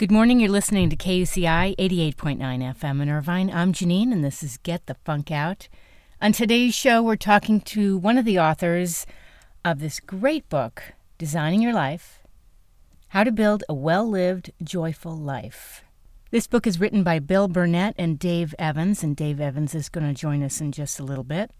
Good morning. You're listening to KUCI 88.9 FM in Irvine. I'm Janine, and this is Get the Funk Out. On today's show, we're talking to one of the authors of this great book, Designing Your Life How to Build a Well Lived, Joyful Life. This book is written by Bill Burnett and Dave Evans, and Dave Evans is going to join us in just a little bit.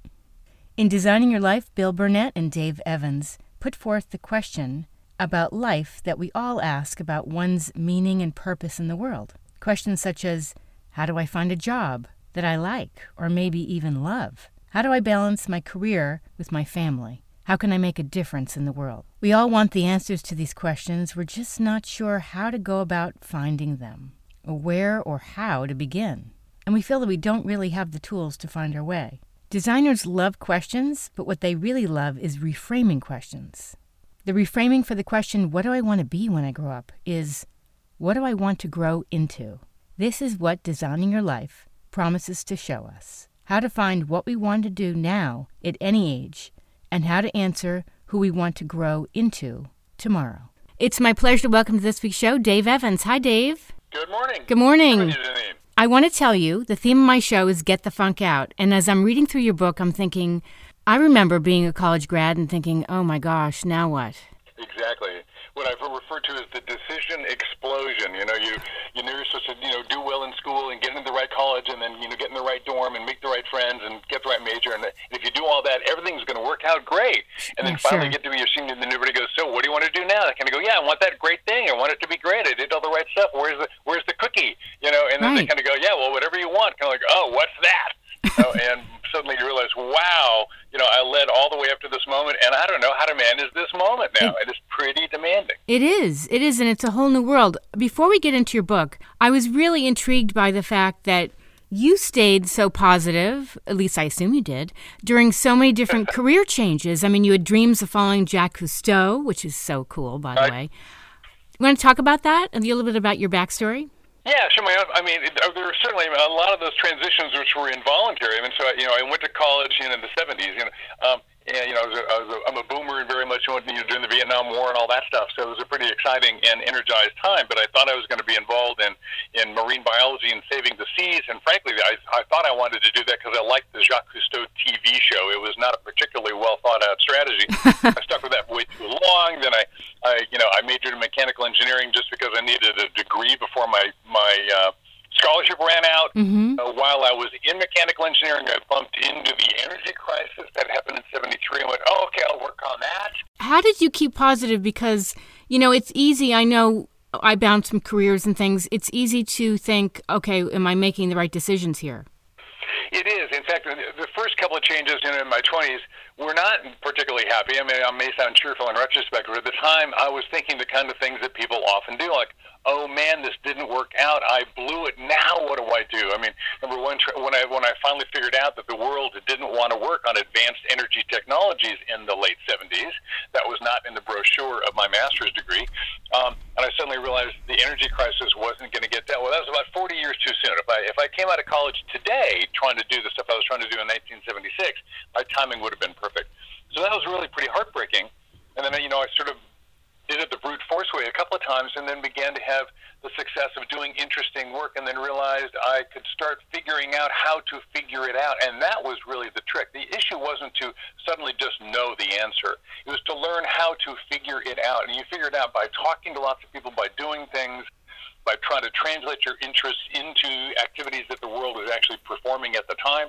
In Designing Your Life, Bill Burnett and Dave Evans put forth the question about life that we all ask about one's meaning and purpose in the world. Questions such as How do I find a job that I like or maybe even love? How do I balance my career with my family? How can I make a difference in the world? We all want the answers to these questions. We're just not sure how to go about finding them, or where or how to begin. And we feel that we don't really have the tools to find our way. Designers love questions, but what they really love is reframing questions. The reframing for the question, What do I want to be when I grow up? is What do I want to grow into? This is what Designing Your Life promises to show us how to find what we want to do now at any age, and how to answer who we want to grow into tomorrow. It's my pleasure to welcome to this week's show Dave Evans. Hi, Dave. Good morning. Good morning. I want to tell you the theme of my show is Get the Funk Out. And as I'm reading through your book, I'm thinking, I remember being a college grad and thinking, oh my gosh, now what? Exactly. What I've referred to as the decision explosion. You know, you you know you're supposed to you know do well in school and get into the right college and then you know get in the right dorm and make the right friends and get the right major and if you do all that, everything's going to work out great. And then finally sure. get to be your senior, and then everybody goes, so what do you want to do now? I kind of go, yeah, I want that great thing. I want it to be great. I did all the right stuff. Where's the where's the cookie? You know, and then right. they kind of go, yeah, well, whatever you want. Kind of like, oh, what's that? This moment, and I don't know how to manage this moment now. It, it is pretty demanding. It is. It is, and it's a whole new world. Before we get into your book, I was really intrigued by the fact that you stayed so positive, at least I assume you did, during so many different career changes. I mean, you had dreams of following Jack Cousteau, which is so cool, by the way. You want to talk about that? And a little bit about your backstory? Yeah, sure. My, I mean, it, there were certainly a lot of those transitions which were involuntary. I mean, so you know, I went to college you know, in the '70s. You know, um, and you know, I was a, I was a, I'm a boomer and very much you know, during the Vietnam War and all that stuff. So it was a pretty exciting and energized time. But I thought I was going to be involved in in marine biology and saving the seas. And frankly, I, I thought I wanted to do that because I liked the Jacques Cousteau TV show. It was not a particularly well thought out strategy. I stuck with that way too long. Then I, I, you know, I majored in mechanical engineering just because I needed a degree before my my uh, scholarship ran out. Mm-hmm. Uh, while I was in mechanical engineering, I bumped into the energy crisis that happened in 73 and went, oh, okay, I'll work on that. How did you keep positive? Because, you know, it's easy. I know I bounced from careers and things. It's easy to think, okay, am I making the right decisions here? It is. In fact, the first couple of changes you know, in my 20s were not particularly happy. I mean, I may sound cheerful in retrospect, but at the time I was thinking the kind of things that people often do, like, oh man, this didn't work out. I blew it. Now what do I do? I mean, number one, when I when I finally figured out that the world didn't want to work on advanced energy technologies in the late 70s, that was not in the brochure of my master's degree, um, and I suddenly realized the energy crisis wasn't going to get dealt. Well, that was about 40 years too soon. If I if I came out of college today trying to do the stuff I was trying to do in 1976, my timing would have been perfect perfect. So that was really pretty heartbreaking. And then, you know, I sort of did it the brute force way a couple of times and then began to have the success of doing interesting work and then realized I could start figuring out how to figure it out. And that was really the trick. The issue wasn't to suddenly just know the answer, it was to learn how to figure it out. And you figure it out by talking to lots of people, by doing things. By trying to translate your interests into activities that the world is actually performing at the time,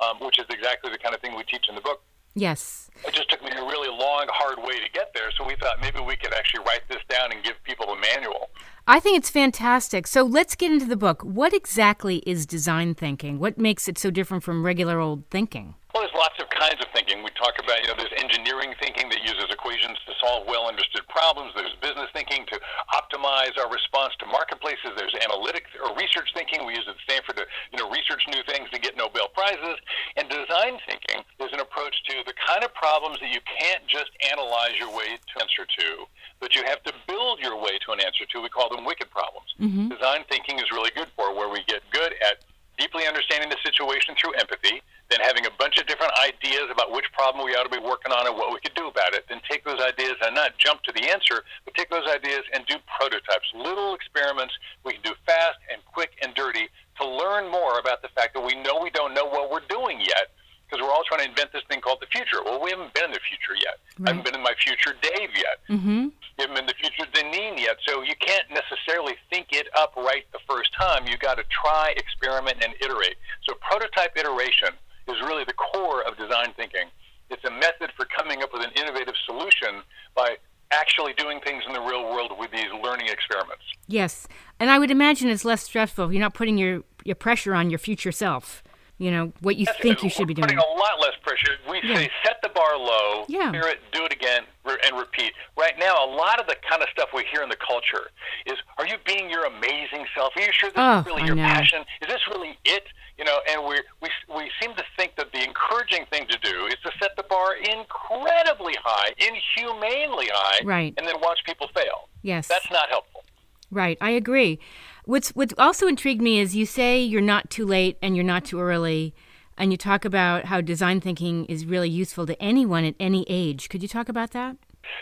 um, which is exactly the kind of thing we teach in the book. Yes. It just took me a really long, hard way to get there. So we thought maybe we could actually write this down and give people a manual. I think it's fantastic. So let's get into the book. What exactly is design thinking? What makes it so different from regular old thinking? Well, there's lots of kinds of thinking. We talk about, you know, there's engineering thinking that uses equations to solve well understood problems. There's business thinking to optimize our response to marketplaces. There's analytics or research thinking. We use it at Stanford to, you know, research new things to get Nobel Prizes. And design thinking is an approach to the kind of problems that you can't just analyze your way to answer to, but you have to build your way to an answer to. We call them wicked problems. Mm-hmm. Design thinking is really good for where we get good at deeply understanding the situation through empathy, then having a bunch of different ideas about which problem we ought to be working on and what we could do about it, then take those ideas and not jump to the answer, but take those ideas and do prototypes, little experiments we can do fast and quick and dirty to learn more about the fact that we know we don't know what we're doing yet because we're all trying to invent this thing called the future. Well, we haven't been in the future yet. Right. I haven't been in my future Dave yet. Mm-hmm. Haven't been in the future Janine yet. So you can't necessarily think it up right the first time. You got to try, experiment, and iterate. So prototype iteration is really the core of design thinking. It's a method for coming up with an innovative solution by actually doing things in the real world with these learning experiments. Yes, and I would imagine it's less stressful. You're not putting your, your pressure on your future self. You know what you think you should be doing. Putting a lot less pressure. We yeah. say set the bar low, yeah. hear it, do it again, and repeat. Right now, a lot of the kind of stuff we hear in the culture is: Are you being your amazing self? Are you sure this oh, is really I your know. passion? Is this really it? You know, and we we we seem to think that the encouraging thing to do is to set the bar incredibly high, inhumanely high, right. and then watch people fail. Yes, that's not helpful. Right, I agree. What's what also intrigued me is you say you're not too late and you're not too early, and you talk about how design thinking is really useful to anyone at any age. Could you talk about that?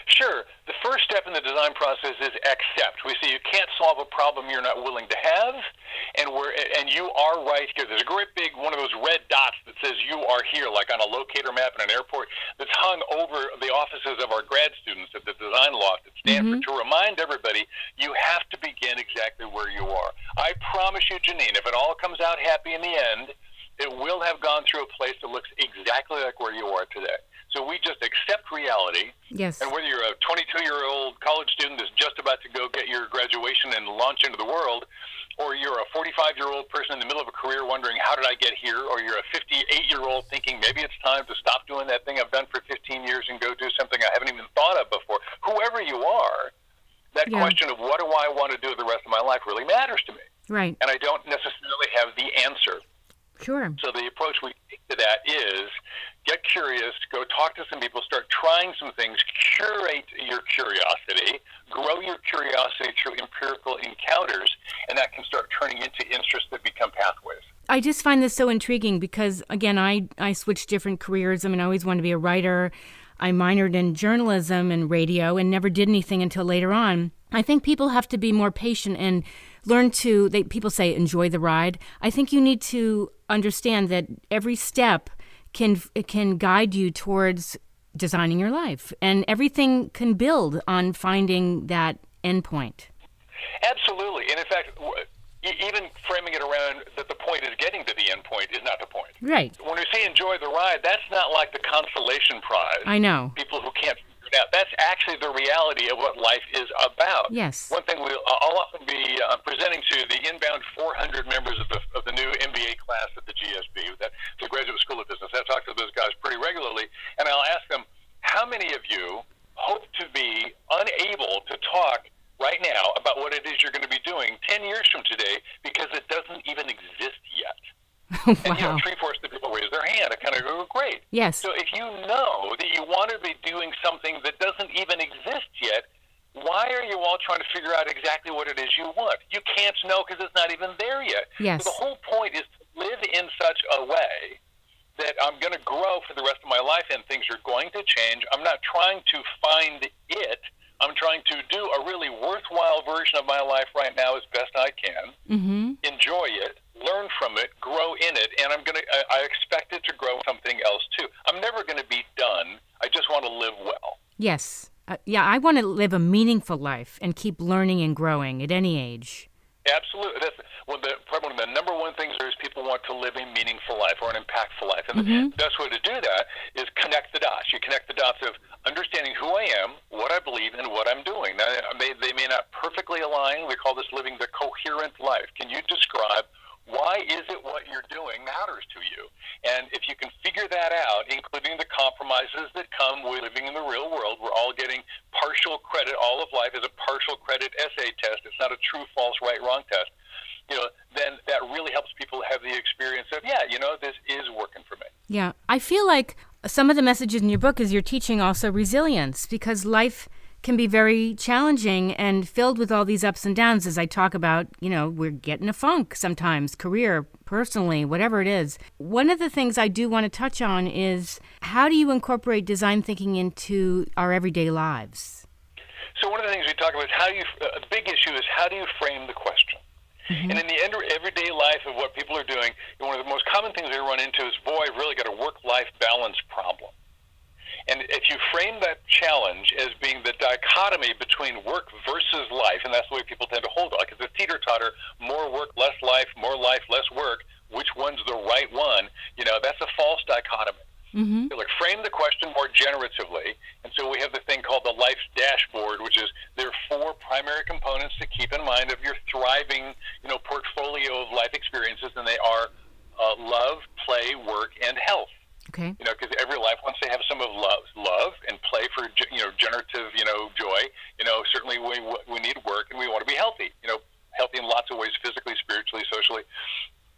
Sure. The first step in the design process is accept. We say you can't solve a problem you're not willing to have, and we're and you are right here. There's a great big one of those red dots that says you are here, like on a locator map in an airport, that's hung over the offices of our grad students at the design loft at Stanford mm-hmm. to remind everybody you have to begin exactly where you are. I promise you, Janine, if it all comes out happy in the end, it will have gone through a place that looks exactly like where you are today. So we just accept reality. Yes. And whether you're a 22 year old college student that's just about to go get your graduation and launch into the world, or you're a 45 year old person in the middle of a career wondering, how did I get here? Or you're a 58 year old thinking, maybe it's time to stop doing that thing I've done for 15 years and go do something I haven't even thought of before. Whoever you are, that Yeah. question of what do I want to do the rest of my life really matters to me. Right. And I don't necessarily have the answer. Sure. So the approach we take to that is get curious, go talk to some people, start trying some things, curate your curiosity, grow your curiosity through empirical encounters, and that can start turning into interests that become pathways. I just find this so intriguing because again, I I switched different careers. I mean, I always wanted to be a writer. I minored in journalism and radio and never did anything until later on. I think people have to be more patient and learn to they people say enjoy the ride. I think you need to understand that every step can can guide you towards designing your life and everything can build on finding that endpoint. Absolutely. And in fact, even framing it around that the point is getting to the end point is not the point. Right. When we say enjoy the ride, that's not like the consolation prize. I know. People who can't figure it out. That's actually the reality of what life is about. Yes. One thing we'll, I'll often be uh, presenting to the inbound 400 members of the, of the new MBA class at the GSB, that, the Graduate School of Business. I talk to those guys pretty regularly, and I'll ask them, how many of you hope to be unable to talk right now about what it is you're going to be doing 10 years from today because it doesn't even exist yet? And you know, wow. three fourths of the people raise their hand. I kind of go, great. Yes. So if you know that you want to be doing something that doesn't even exist yet, why are you all trying to figure out exactly what it is you want? You can't know because it's not even there yet. Yes. So the whole point is to live in such a way that I'm going to grow for the rest of my life and things are going to change. I'm not trying to find it. I'm trying to do a really worthwhile version of my life right now as best I can Mhm. enjoy it, learn from it, grow in it, and I'm gonna. I, I expect it to grow something else too. I'm never going to be done. I just want to live well. Yes. Uh, yeah, I want to live a meaningful life and keep learning and growing at any age. Absolutely. That's one of the probably one of the number one things there is people want to live a meaningful life or an impactful life. And Mhm. the best way to do that is connect the dots. You connect the dots of understanding who I am, what I believe, and what I'm doing. Now, they, they may not perfectly align. We call this living the coherent life. Can you describe why is it what you're doing matters to you? And if you can figure that out, including the compromises that come with living in the real world, we're all getting partial credit. All of life is a partial credit essay test. It's not a true, false, right, wrong test. You know, then that really helps people have the experience of, yeah, you know, this is working for me. Yeah, I feel like some of the messages in your book is you're teaching also resilience because life can be very challenging and filled with all these ups and downs as I talk about, you know, we're getting a funk sometimes, career, personally, whatever it is. One of the things I do want to touch on is how do you incorporate design thinking into our everyday lives? So one of the things we talk about is how you. Uh, a big issue is how do you frame the question. Mm-hmm. And in the end, everyday life of what people are doing, one of the most common things they run into is, boy, I've really got a work-life balance problem. And if you frame that challenge as being the dichotomy between work versus life, and that's the way people tend to hold it, like it's a teeter totter, more work, less life, more life, less work, which one's the right one? You know, that's a false dichotomy. Mm-hmm. So like frame the question more generatively, and so we have the thing called the life dashboard, which is there are four primary components to keep in mind of your thriving, portfolio of life experiences, and they are uh, love, play, work, and health. Okay. You know, because every life wants to have some of love, love and play for you know generative, you know, joy. You know, certainly we we need work and we want to be healthy. You know, healthy in lots of ways, physically, spiritually, socially.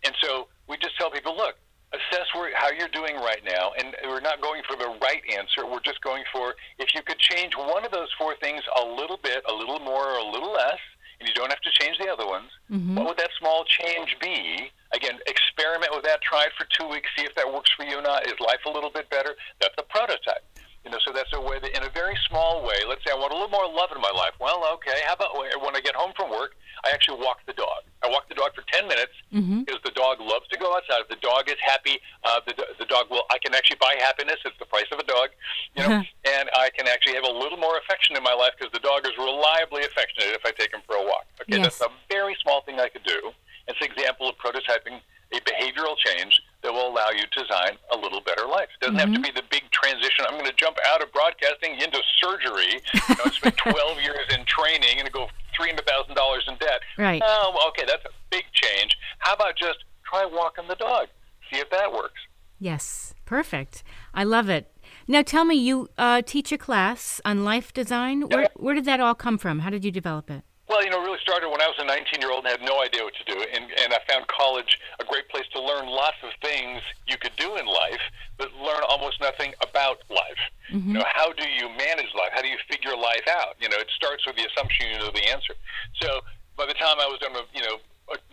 And so we just tell people, look, assess where, how you're doing right now, and we're not going for the right answer. We're just going for if you could change one of those four things a little bit, a little more, or a little less, and you don't have to change the other ones. Mm-hmm. What would that small change be? Again, experiment with that. Try it for two weeks. See if that works for you or not. Is life a little bit better? That's a prototype. You know, so that's a way that, in a very small way, let's say I want a little more love in my life. Well, okay, how about when I get home from work, I actually walk the dog. I walk the dog for 10 minutes mm-hmm. because the dog loves to go outside. If the dog is happy, uh, the, the dog will, I can actually buy happiness. It's the price of a dog, you know, and I can actually have a little more affection in my life because the dog is reliably affectionate if I take him for a walk. Okay, yes. that's a very small thing I could do. It's an example of prototyping a behavioral change that will allow you to design a little better life. It doesn't mm-hmm. have to mm-hmm. be the big transition. I'm going to jump out of broadcasting into surgery. You know, spend 12 years in training and go $300,000 in debt. Right. Oh, okay, that's a big change. How about just try walking the dog? See if that works. Yes, perfect. I love it. Now tell me, you uh, teach a class on life design. Where, where did that all come from? How did you develop it? Well, you know, it really started when I was a 19 year old and had no idea what to do. And, and I found college a great place to learn lots of things you could do in life, but learn almost nothing about life. Mm-hmm. You know, how do you manage life? How do you figure life out? You know, it starts with the assumption you know the answer. So by the time I was done with, you know,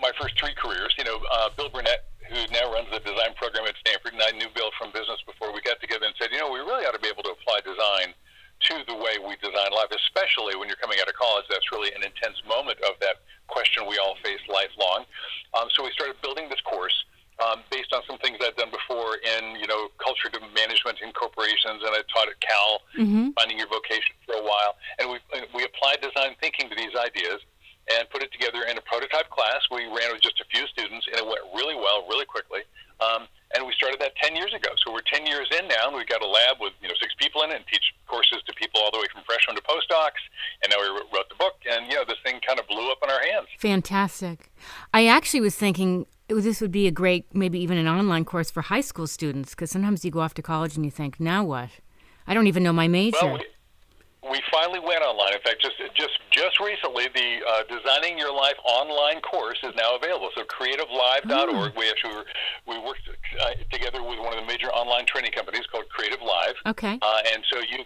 my first three careers, you know, uh, Bill Burnett, who now runs the design program at Stanford, and I knew Bill from business before we got together and said, you know, we really ought to be able to apply design to the way we design life, especially when you're coming out of college. That's really an intense moment of that question we all face lifelong. Um, so we started building this course um, based on some things I'd done before in, you know, culture management in corporations, and I taught at Cal, mm-hmm. finding your vocation for a while. And we we applied design thinking to these ideas and put it together in a prototype class. We ran with just a few students, and it went really well, really quickly. Um, and we started that 10 years ago. So we're 10 years in now, and we've got a lab with you know six people in it, and teach courses to people all the way from freshmen to postdocs. And now we wrote the book, and you know this thing kind of blew up in our hands. Fantastic. I actually was thinking this would be a great, maybe even an online course for high school students, because sometimes you go off to college and you think, now what? I don't even know my major. Well, we, we finally went online. In fact, just just just recently, the uh, Designing Your Life online course is now available. So creativelive.org. Mm. We actually were, we worked uh, together with one of the major online training companies called Creative Live. Okay. Uh, and so you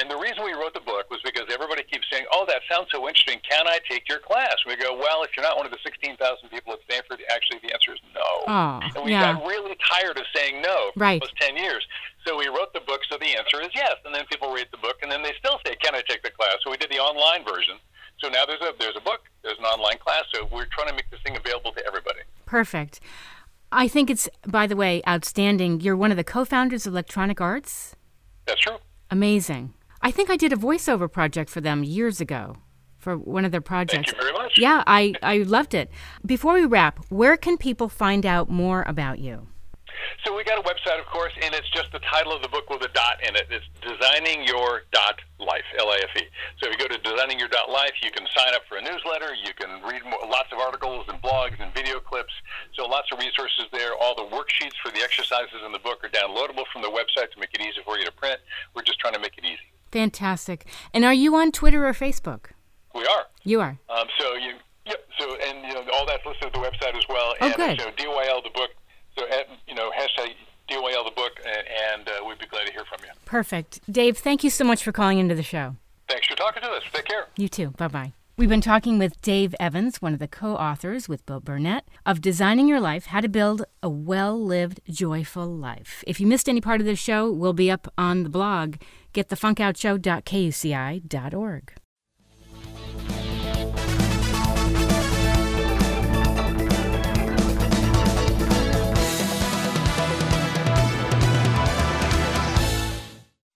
and the reason we wrote the book was because everybody keeps saying, "Oh, that sounds so interesting. Can I take your class?" We go, "Well, if you're not one of the 16,000 people at Stanford, actually the answer is no." Oh, and we yeah. got really tired of saying no for right. almost 10 years. So we wrote the book, so the answer is yes. And then people read the book, and then they still say, "Can I take the class?" So we did the online version. So now there's a there's a book, there's an online class. So we're trying to make this thing available to everybody. Perfect. I think it's, by the way, outstanding. You're one of the co-founders of Electronic Arts. That's true. Amazing. I think I did a voiceover project for them years ago for one of their projects. Thank you very much. Yeah, I, I loved it. Before we wrap, where can people find out more about you? So we got a website, of course, and it's just the title of the book with a dot in it. It's Designing Your Dot Life, L-I-F-E. So if you go to Designing Your Dot Life, you can sign up for a newsletter. You can read more, lots of articles and blogs and video clips. So lots of resources there. All the worksheets for the exercises in the book are downloadable from the website to make it easy for you to print. We're just trying to make it easy. Fantastic. And are you on Twitter or Facebook? We are. You are. Um, so you, yep. So and you know all that's listed at the website as well. Oh, and good. so DYL the book so, at, you know, hashtag DYL the book, and, and uh, we'd be glad to hear from you. Perfect. Dave, thank you so much for calling into the show. Thanks for talking to us. Take care. You too. Bye bye. We've been talking with Dave Evans, one of the co authors with Bill Burnett, of Designing Your Life How to Build a Well Lived, Joyful Life. If you missed any part of this show, we'll be up on the blog, getthefunkoutshow.kuci.org.